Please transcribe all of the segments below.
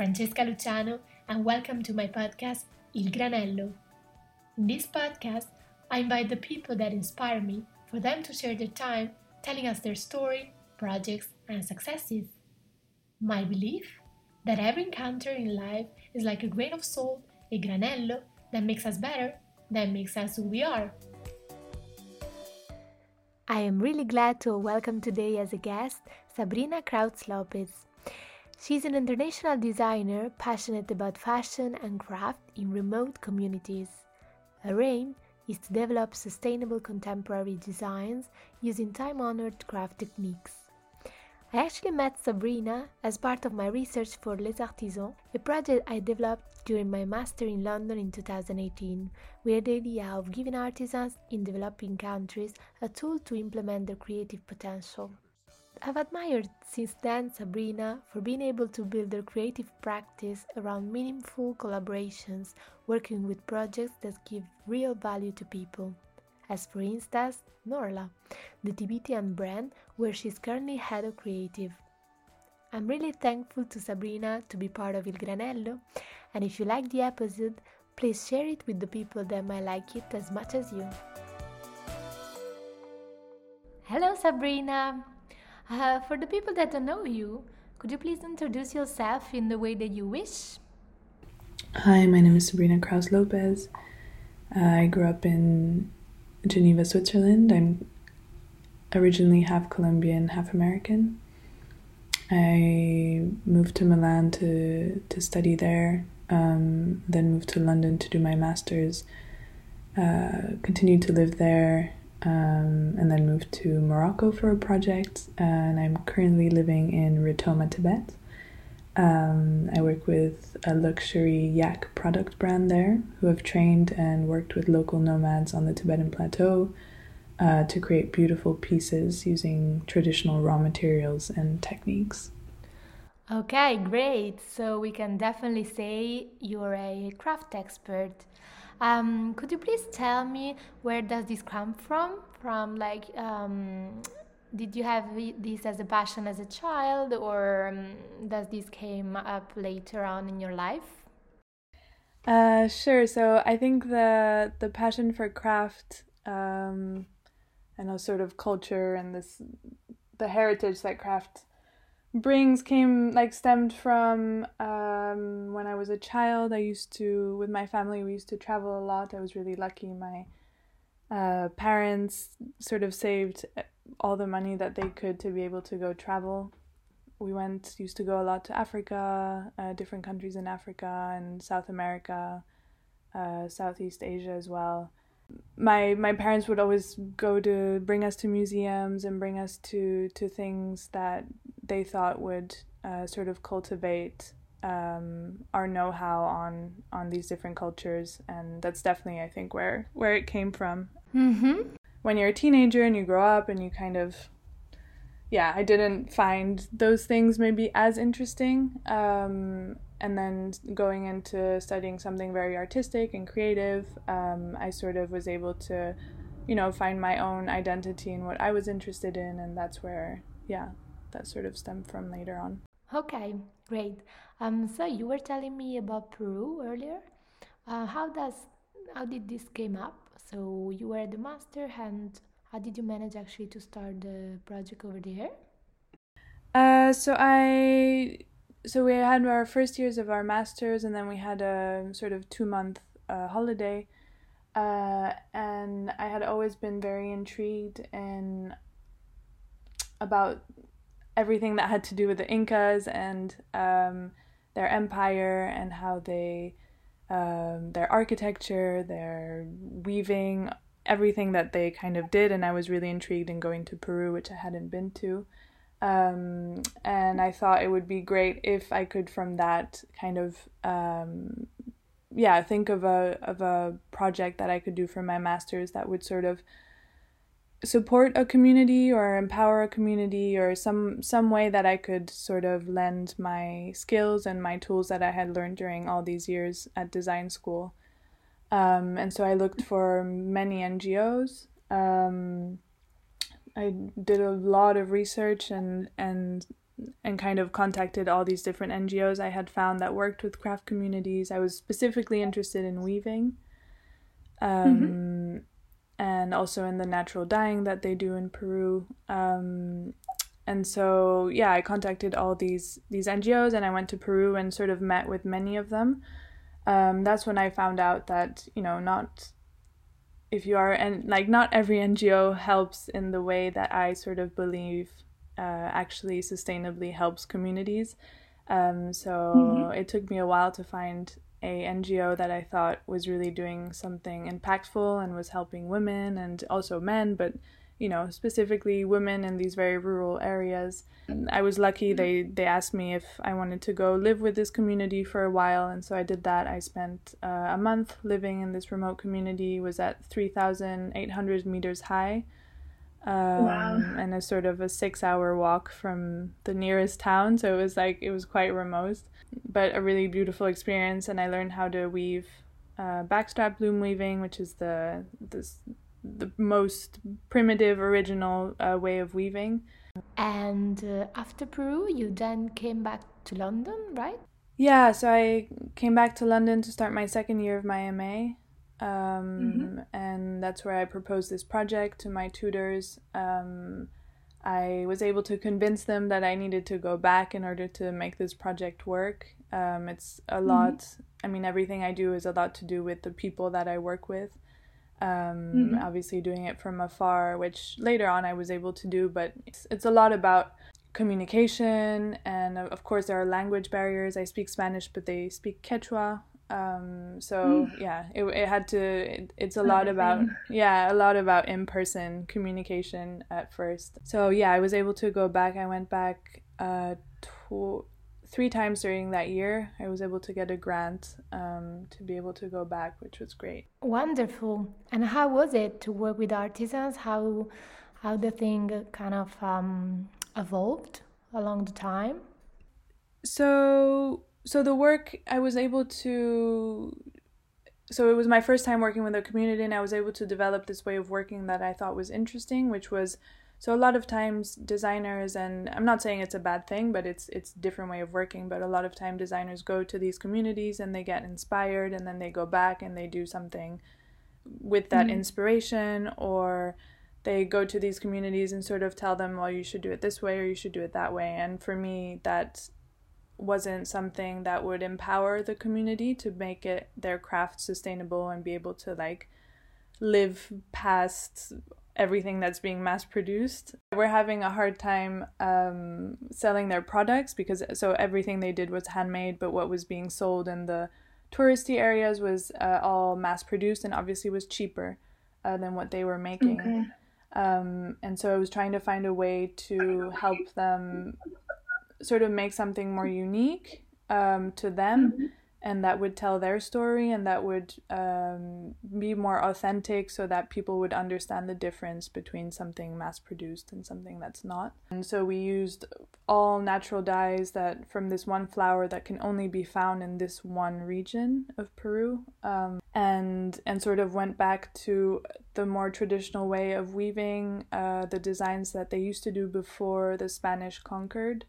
Francesca Luciano and welcome to my podcast Il Granello. In this podcast, I invite the people that inspire me for them to share their time telling us their story, projects, and successes. My belief that every encounter in life is like a grain of salt, a granello that makes us better, that makes us who we are. I am really glad to welcome today as a guest Sabrina Kraus Lopez. She's an international designer passionate about fashion and craft in remote communities. Her aim is to develop sustainable contemporary designs using time honored craft techniques. I actually met Sabrina as part of my research for Les Artisans, a project I developed during my master in London in 2018, with the idea of giving artisans in developing countries a tool to implement their creative potential. I've admired since then Sabrina for being able to build her creative practice around meaningful collaborations, working with projects that give real value to people. As for instance, Norlha, the Tibetan brand where she's currently head of creative. I'm really thankful to Sabrina to be part of Il Granello, and if you like the episode, please share it with the people that might like it as much as you. Hello, Sabrina! Uh, for the people that don't know you, could you please introduce yourself in the way that you wish? Hi, my name is Sabrina Kraus Lopez. Uh, I grew up in Geneva, Switzerland. I'm originally half Colombian, half American. I moved to Milan to, to study there, um, then moved to London to do my master's, uh, continued to live there, um, and then moved to Morocco for a project. And I'm currently living in Ritoma, Tibet. Um, I work with a luxury yak product brand there who have trained and worked with local nomads on the Tibetan plateau uh, to create beautiful pieces using traditional raw materials and techniques. Okay, great. So we can definitely say you're a craft expert. Um, could you please tell me where does this come from? From like, um, did you have this as a passion as a child, or um, does this came up later on in your life? Uh, sure. So I think the the passion for craft um, and a sort of culture and this the heritage that craft brings came like stemmed from um, when I was a child. I used to with my family we used to travel a lot. I was really lucky. My uh, parents sort of saved all the money that they could to be able to go travel. We went used to go a lot to Africa, uh, different countries in Africa and South America, uh, Southeast Asia as well my my parents would always go to bring us to museums and bring us to to things that they thought would uh, sort of cultivate um, our know-how on on these different cultures, and that's definitely I think where where it came from. Mm-hmm. When you're a teenager and you grow up and you kind of yeah, I didn't find those things maybe as interesting. Um, and then going into studying something very artistic and creative, um, I sort of was able to, you know, find my own identity and what I was interested in, and that's where, yeah, that sort of stemmed from later on. Okay, great. Um, so you were telling me about Peru earlier. Uh, how does how did this came up? So you were the master, and how did you manage actually to start the project over there? Uh, so I so we had our first years of our masters, and then we had a sort of two month uh, holiday. Uh, and I had always been very intrigued in about everything that had to do with the Incas and um, their empire and how they um, their architecture, their weaving, everything that they kind of did. And I was really intrigued in going to Peru, which I hadn't been to. Um, and I thought it would be great if I could, from that kind of, um, yeah, think of a of a project that I could do for my masters that would sort of support a community or empower a community or some some way that I could sort of lend my skills and my tools that I had learned during all these years at design school. Um, and so I looked for many NGOs. Um, I did a lot of research and and and kind of contacted all these different NGOs I had found that worked with craft communities. I was specifically interested in weaving. Um, mm-hmm. and also in the natural dyeing that they do in Peru. Um, and so yeah, I contacted all these these NGOs and I went to Peru and sort of met with many of them. Um, that's when I found out that you know not if you are and like not every NGO helps in the way that I sort of believe uh, actually sustainably helps communities. Um, so mm-hmm. it took me a while to find a NGO that I thought was really doing something impactful and was helping women and also men, but you know specifically women in these very rural areas. I was lucky they they asked me if I wanted to go live with this community for a while, and so I did that. I spent uh, a month living in this remote community. Was at three thousand eight hundred meters high. Um, wow. and a sort of a six hour walk from the nearest town so it was like it was quite remote but a really beautiful experience and i learned how to weave uh, backstrap loom weaving which is the this the most primitive original uh, way of weaving and uh, after peru you then came back to london right yeah so i came back to london to start my second year of my ma um, mm-hmm. and that's where I proposed this project to my tutors. Um, I was able to convince them that I needed to go back in order to make this project work. Um, it's a mm-hmm. lot, I mean, everything I do is a lot to do with the people that I work with. Um, mm-hmm. Obviously, doing it from afar, which later on I was able to do, but it's, it's a lot about communication. And of course there are language barriers. I speak spanish but they speak quechua. Um, so mm. yeah it, it had to it, it's a lot about yeah a lot about in-person communication at first. So yeah i was able to go back. I went back uh tw- three times during that year i was able to get a grant um, to be able to go back which was great. Wonderful. And how was it to work with artisans? How how the thing kind of um, evolved along the time? So so the work I was able to so it was my first time working with a community and I was able to develop this way of working that I thought was interesting, which was so a lot of times designers and I'm not saying it's a bad thing, but it's it's different way of working, but a lot of time designers go to these communities and they get inspired and then they go back and they do something with that mm-hmm. inspiration or they go to these communities and sort of tell them well you should do it this way or you should do it that way and for me that wasn't something that would empower the community to make it their craft sustainable and be able to like live past everything that's being mass produced. We're having a hard time um, selling their products because so everything they did was handmade, but what was being sold in the touristy areas was uh, all mass produced and obviously was cheaper uh, than what they were making. Okay. Um, and so I was trying to find a way to help them sort of make something more unique um, to them mm-hmm. And that would tell their story and that would um, be more authentic so that people would understand the difference between something mass produced and something that's not. And so we used all natural dyes that from this one flower that can only be found in this one region of peru um, and and sort of went back to the more traditional way of weaving uh, the designs that they used to do before the spanish conquered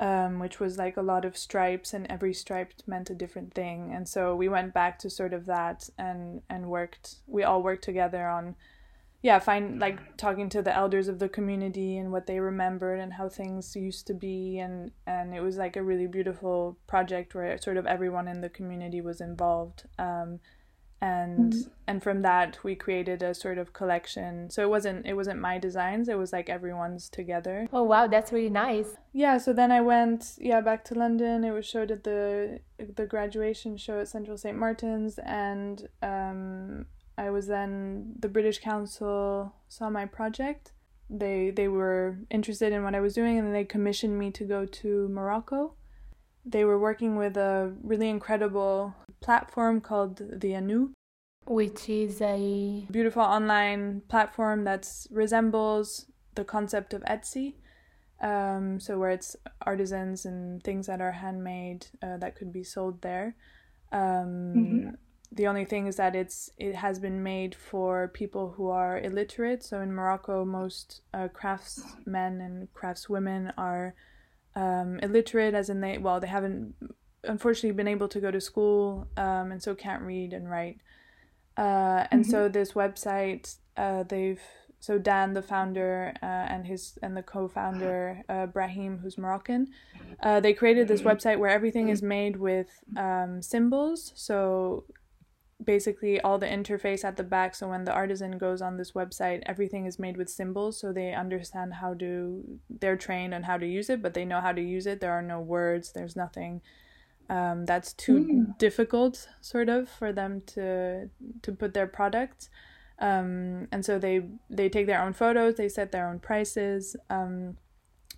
um, which was like a lot of stripes, and every stripe meant a different thing. And so we went back to sort of that and and worked. We all worked together on, yeah, find like talking to the elders of the community and what they remembered and how things used to be, and and it was like a really beautiful project where sort of everyone in the community was involved. Um, and mm-hmm. and from that we created a sort of collection. So it wasn't it wasn't my designs it was like everyone's together. Oh wow that's really nice. Yeah so then i went yeah back to london. It was showed at the the graduation show at central st martin's. And um i was then the british council saw my project. They they were interested in what i was doing and they commissioned me to go to morocco they were working with a really incredible platform called the ANOU, which is a beautiful online platform that resembles the concept of Etsy. Um, so where it's artisans and things that are handmade uh, that could be sold there. Um, mm-hmm. The only thing is that it's it has been made for people who are illiterate. So in Morocco, most uh, craftsmen and craftswomen are um, illiterate, as in they well they haven't unfortunately been able to go to school um, and so can't read and write. Uh, and mm-hmm. so this website uh, they've so Dan, the founder, uh, and his and the co-founder uh, Brahim, who's Moroccan, uh, they created this website where everything is made with um, symbols. So basically, all the interface at the back. So when the artisan goes on this website, everything is made with symbols, so they understand how to. They're trained on how to use it, but they know how to use it. There are no words. There's nothing. Um, that's too mm. difficult, sort of, for them to to put their products um, and so they they take their own photos they set their own prices um,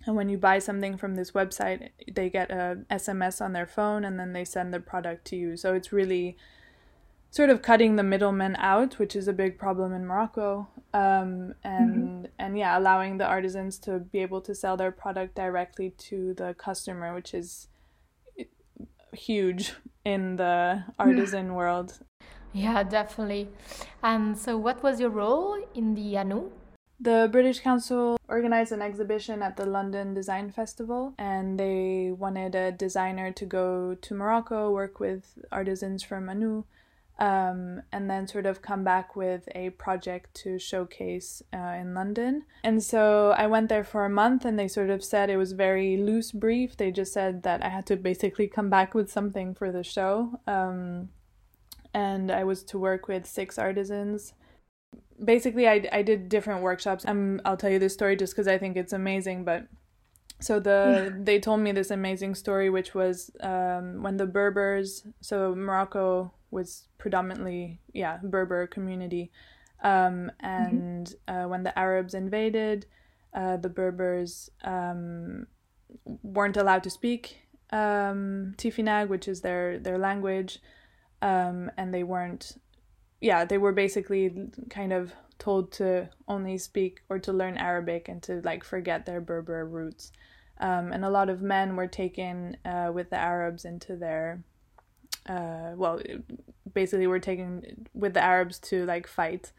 and when you buy something from this website they get a sms on their phone and then they send the product to you so it's really sort of cutting the middlemen out which is a big problem in morocco um, and mm-hmm. and yeah allowing the artisans to be able to sell their product directly to the customer which is huge in the artisan world yeah, definitely. And so, what was your role in the ANOU? The British Council organized an exhibition at the London Design Festival, and they wanted a designer to go to Morocco, work with artisans from ANOU, um, and then sort of come back with a project to showcase uh, in London. And so I went there for a month, and they sort of said it was very loose brief. They just said that I had to basically come back with something for the show. Um, and I was to work with six artisans. Basically, I, I did different workshops. I'm, I'll tell you this story just because I think it's amazing. But so the they told me this amazing story, which was um, when the Berbers, so Morocco was predominantly yeah Berber community, um, and mm-hmm. uh, when the Arabs invaded, uh, the Berbers um, weren't allowed to speak um, Tifinagh, which is their their language um, and they weren't yeah they were basically kind of told to only speak or to learn arabic and to like forget their berber roots um, and a lot of men were taken uh, with the arabs into their uh, well basically were taken with the arabs to like fight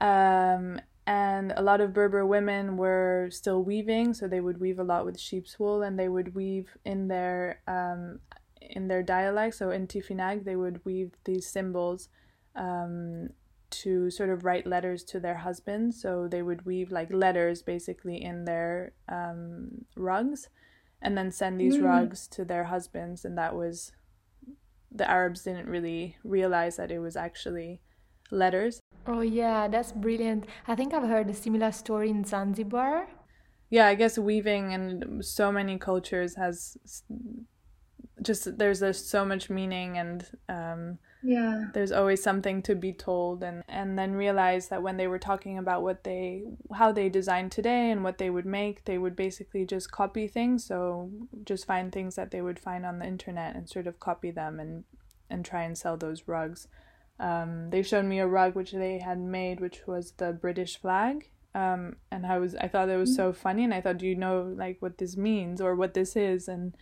um, and a lot of Berber women were still weaving, so they would weave a lot with sheep's wool, and they would weave in their um, in their dialect. So in Tifinagh, they would weave these symbols um, to sort of write letters to their husbands. So they would weave like letters basically in their um, rugs and then send these mm. rugs to their husbands. And that was the Arabs didn't really realize that it was actually letters. Oh, yeah, that's brilliant. I think I've heard a similar story in Zanzibar. Yeah, I guess weaving in so many cultures has just there's there's so much meaning and um, yeah. there's always something to be told and and then realize that when they were talking about what they how they design today and what they would make they would basically just copy things. So just find things that they would find on the internet and sort of copy them and and try and sell those rugs. Um, they showed me a rug which they had made which was the british flag. Um, and i was i thought it was mm. so funny and i thought do you know like what this means or what this is? And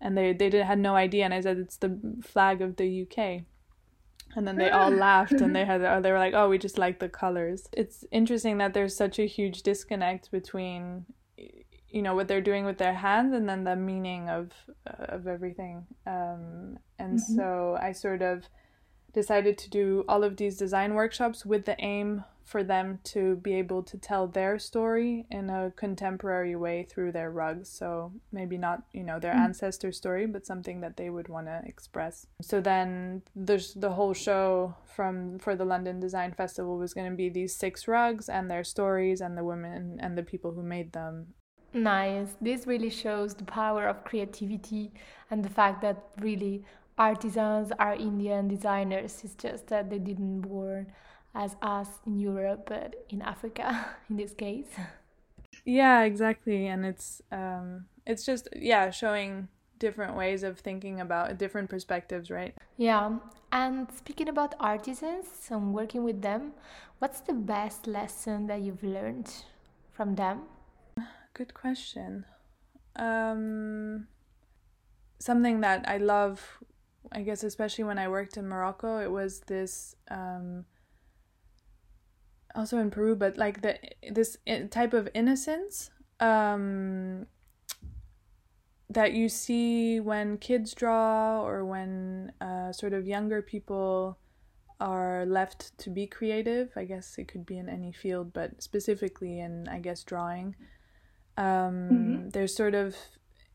and they they did, had no idea and i said it's the flag of the uk and then they all laughed and they had they were like oh we just like the colors it's interesting that there's such a huge disconnect between you know what they're doing with their hands and then the meaning of of everything um, and mm-hmm. so i sort of decided to do all of these design workshops with the aim for them to be able to tell their story in a contemporary way through their rugs. So maybe not, you know, their mm. ancestor story, but something that they would want to express. So then there's the whole show from for the London Design Festival was going to be these six rugs and their stories and the women and the people who made them. Nice. This really shows the power of creativity and the fact that really artisans are Indian designers. It's just that they didn't born as us in Europe, but in Africa in this case. Yeah, exactly, and it's um, it's just yeah showing different ways of thinking about different perspectives, right? Yeah, and speaking about artisans and working with them, what's the best lesson that you've learned from them? Good question. Um, something that I love, I guess, especially when I worked in Morocco, it was this. Um, also in Peru, but like the this type of innocence um, that you see when kids draw or when uh, sort of younger people are left to be creative. I guess it could be in any field, but specifically in, I guess, drawing. Um, mm-hmm. There's sort of,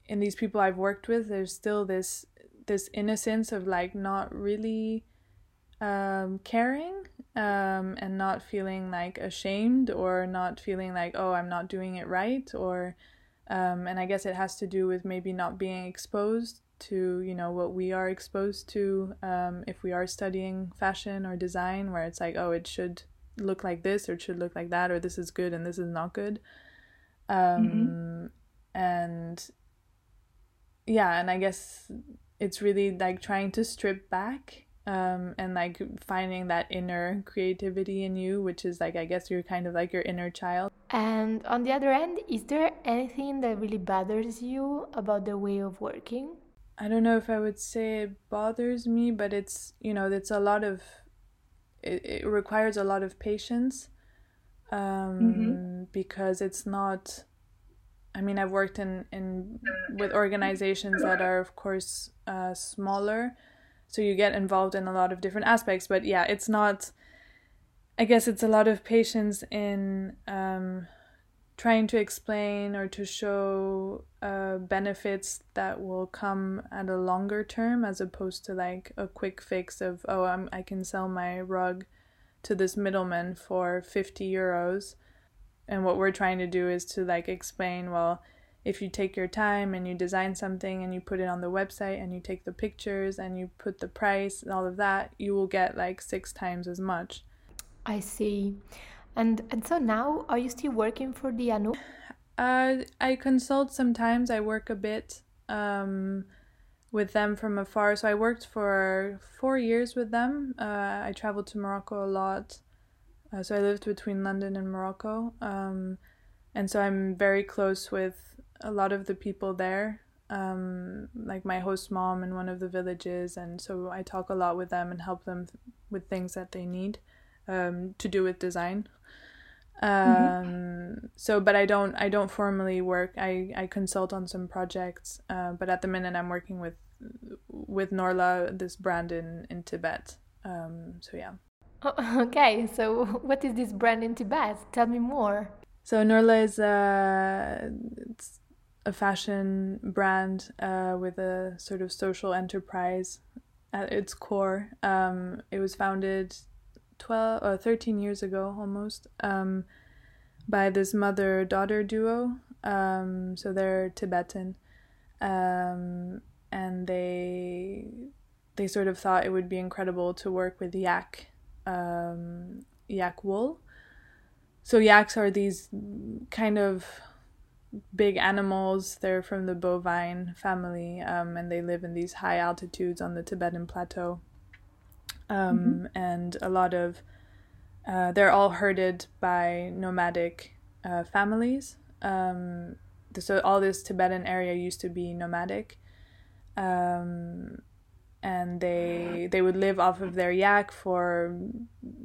in these people I've worked with, there's still this this innocence of like not really um, caring um, and not feeling like ashamed or not feeling like oh I'm not doing it right or um, and I guess it has to do with maybe not being exposed to you know what we are exposed to um, if we are studying fashion or design where it's like oh it should look like this or it should look like that or this is good and this is not good um, mm-hmm. and yeah and I guess it's really like trying to strip back um, and like finding that inner creativity in you, which is like, I guess you're kind of like your inner child. And on the other end, is there anything that really bothers you about the way of working? I don't know if I would say it bothers me, but it's, you know, it's a lot of, it, it requires a lot of patience um, mm-hmm. because it's not, I mean, I've worked in, in with organizations that are, of course, uh, smaller so you get involved in a lot of different aspects but yeah it's not i guess it's a lot of patience in um, trying to explain or to show uh, benefits that will come at a longer term as opposed to like a quick fix of oh I'm, i can sell my rug to this middleman for 50 euros. And what we're trying to do is to like explain well if you take your time and you design something and you put it on the website and you take the pictures and you put the price and all of that, you will get like six times as much. I see. And and so now are you still working for ANOU? Uh, I consult sometimes. I work a bit um, with them from afar. So I worked for four years with them. Uh, I traveled to Morocco a lot. Uh, so I lived between London and Morocco. Um, and so I'm very close with a lot of the people there, um, like my host mom in one of the villages, and so I talk a lot with them and help them with things that they need um, to do with design. Mm-hmm. Um, mm-hmm. so but i don't i don't formally work i i consult on some projects uh, but at the minute i'm working with with Norlha this brand in in tibet um so yeah oh, okay so what is this brand in tibet tell me more so Norlha is uh a fashion brand uh, with a sort of social enterprise at its core. Um, it was founded 12 or 13 years ago almost um, by this mother daughter duo. Um, so they're Tibetan. Um, and they they sort of thought it would be incredible to work with yak um, yak wool. So yaks are these kind of big animals. They're from the bovine family, um, and they live in these high altitudes on the Tibetan plateau. Um, mm-hmm. And a lot of uh, they're all herded by nomadic uh, families. Um, so all this Tibetan area used to be nomadic, um, and they they would live off of their yak for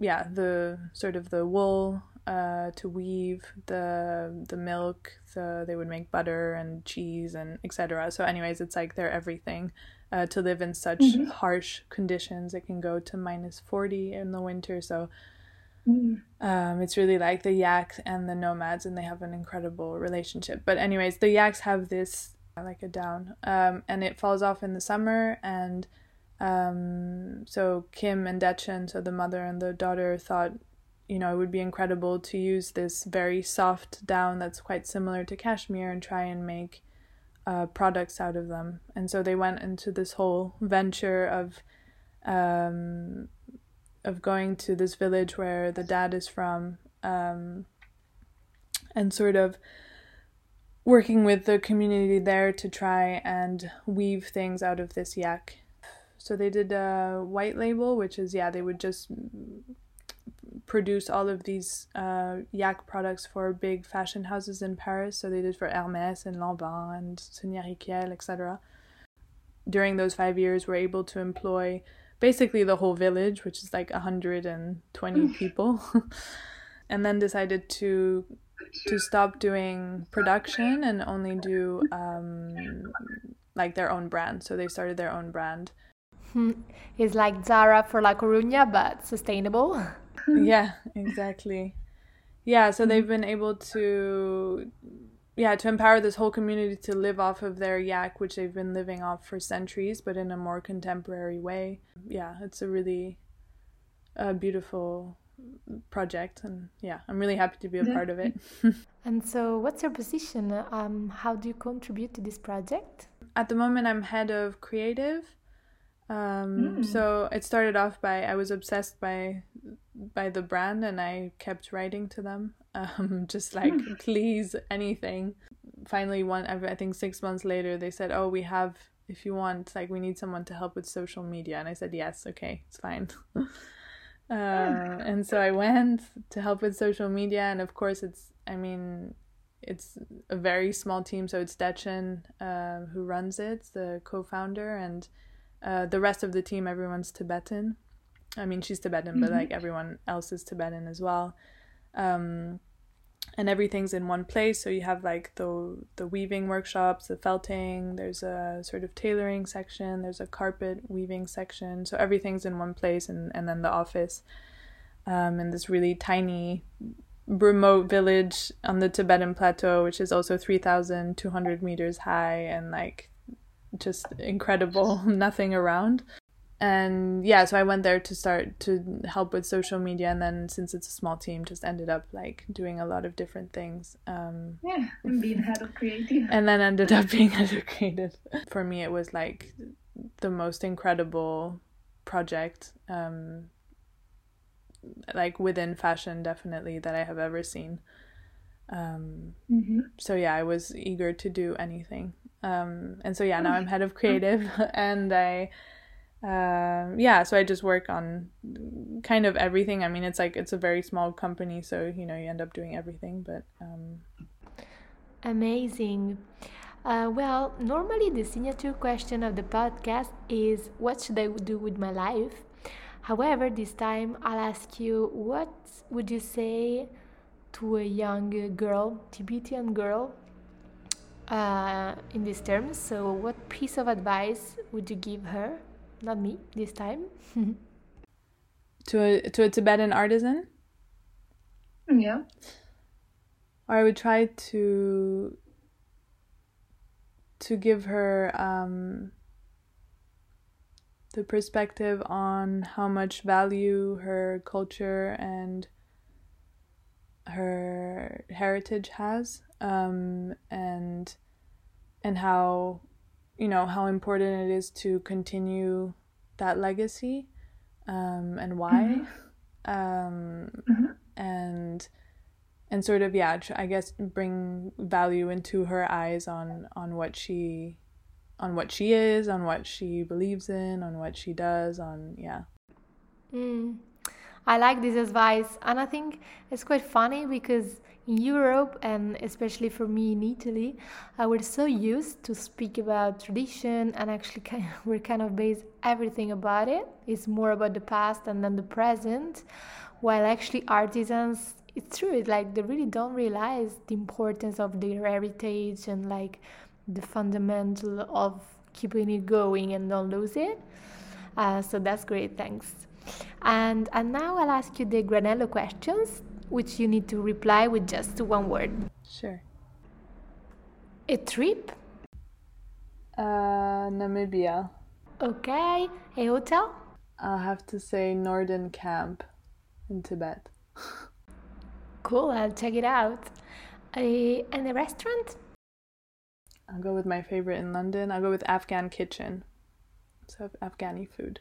yeah the sort of the wool uh, to weave the the milk. So they would make butter and cheese and etc. So, anyways, it's like they're everything. Uh, to live in such mm-hmm. harsh conditions, it can go to minus forty in the winter. So. Mm. Um, it's really like the yaks and the nomads, and they have an incredible relationship. But anyways, the yaks have this like a down, um, and it falls off in the summer, and um, so Kim and Dechen, so the mother and the daughter, thought you know, it would be incredible to use this very soft down that's quite similar to cashmere and try and make uh, products out of them. And so they went into this whole venture of um, of going to this village where the dad is from um, and sort of working with the community there to try and weave things out of this yak. So they did a white label, which is yeah, they would just produce all of these uh, yak products for big fashion houses in Paris. So they did for Hermes and Lanvin and Sonia Rykiel, etc. During those five years, we're able to employ basically the whole village, which is like 120 people, and then decided to to stop doing production and only do um, like their own brand. So they started their own brand. Hmm. It's like Zara for La Coruña, but sustainable. yeah, exactly. Yeah, so they've been able to yeah, to empower this whole community to live off of their yak, which they've been living off for centuries, but in a more contemporary way. Yeah, it's a really uh, beautiful project, and yeah, I'm really happy to be a part of it. and so, what's your position? Um, how do you contribute to this project? At the moment, I'm head of creative. Um, mm. So it started off by I was obsessed by by the brand, and I kept writing to them um, just like please anything. Finally one i think six months later they said oh we have if you want like we need someone to help with social media. And i said yes okay it's fine. Uh, and so i went to help with social media and of course it's i mean it's a very small team so it's Dechen uh, who runs it the co-founder and uh, the rest of the team everyone's tibetan i mean she's tibetan mm-hmm. but like everyone else is tibetan as well um, and everything's in one place. So you have like the the weaving workshops, the felting. There's a sort of tailoring section. There's a carpet weaving section. So everything's in one place, and and then the office, um, in this really tiny, remote village on the Tibetan plateau, which is also three thousand two hundred meters high, and like just incredible. Nothing around and yeah so i went there to start to help with social media. And then since it's a small team just ended up like doing a lot of different things um yeah and being head of creative. And then ended up being head of creative. For me it was like the most incredible project um like within fashion definitely that i have ever seen. Um mm-hmm. so yeah i was eager to do anything. Um and so yeah now i'm head of creative and i uh, yeah so i just work on kind of everything. I mean it's like it's a very small company so you know you end up doing everything but um... amazing. Uh, well normally the signature question of the podcast is what should i do with my life? However this time i'll ask you what would you say to a young girl tibetan girl uh, in these terms? So what piece of advice would you give her not me this time. to a to a Tibetan artisan. Yeah. Or I would try to to give her um, the perspective on how much value her culture and her heritage has um, and and how you know how important it is to continue that legacy um, and why mm-hmm. Um, mm-hmm. and and sort of yeah i guess bring value into her eyes on on what she on what she is on what she believes in on what she does on yeah mm. i like this advice and i think it's quite funny because in Europe and especially for me in Italy, uh, we're so used to speak about tradition and actually kind of, we're kind of base everything about it. It's more about the past and then the present, while actually artisans, it's true, it's like they really don't realize the importance of their heritage and like the fundamental of keeping it going and don't lose it. Uh, so that's great, thanks. And and now I'll ask you the Granello questions which you need to reply with just one word. Sure. A trip? Uh, Namibia. Okay. A hotel? I'll have to say Norden Camp in Tibet. cool, I'll check it out. A, and a restaurant? I'll go with my favorite in London. I'll go with Afghan Kitchen. So Afghani food.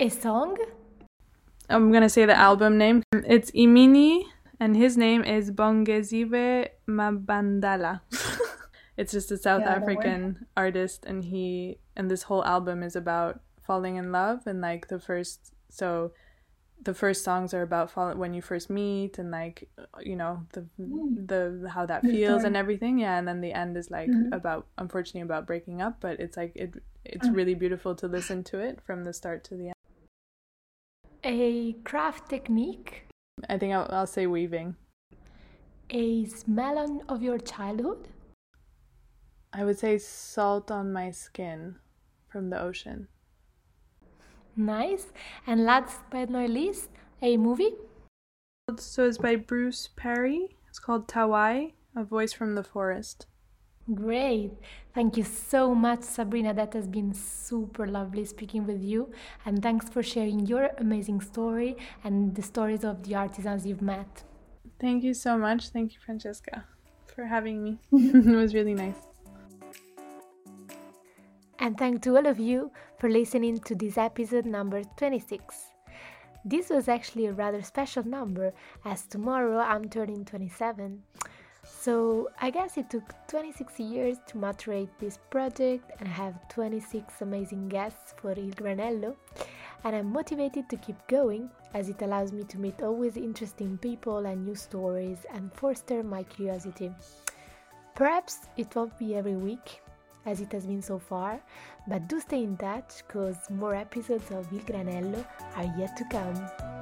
A song? I'm gonna say the album name. It's Imini, and his name is Bongeziwe Mabandla. it's just a South yeah, African artist, and he and this whole album is about falling in love and like the first. So, the first songs are about fall when you first meet and like you know the mm. the how that feels and everything. Yeah, and then the end is like mm-hmm. about unfortunately about breaking up, but it's like it it's mm. really beautiful to listen to it from the start to the end a craft technique? I think I'll, I'll say weaving. a smell of your childhood? I would say salt on my skin from the ocean. Nice. And last but not least, a movie? So it's by Bruce Parry. It's called Tawai, A Voice from the Forest. Great. Thank you so much, Sabrina. That has been super lovely speaking with you. And thanks for sharing your amazing story and the stories of the artisans you've met. Thank you so much. Thank you, Francesca, for having me. it was really nice. And thank to all of you for listening to this episode number 26. This was actually a rather special number as tomorrow I'm turning 27. So I guess it took 26 years to maturate this project and I have 26 amazing guests for Il Granello. And I'm motivated to keep going as it allows me to meet always interesting people and new stories and foster my curiosity. Perhaps it won't be every week as it has been so far, but do stay in touch because more episodes of Il Granello are yet to come.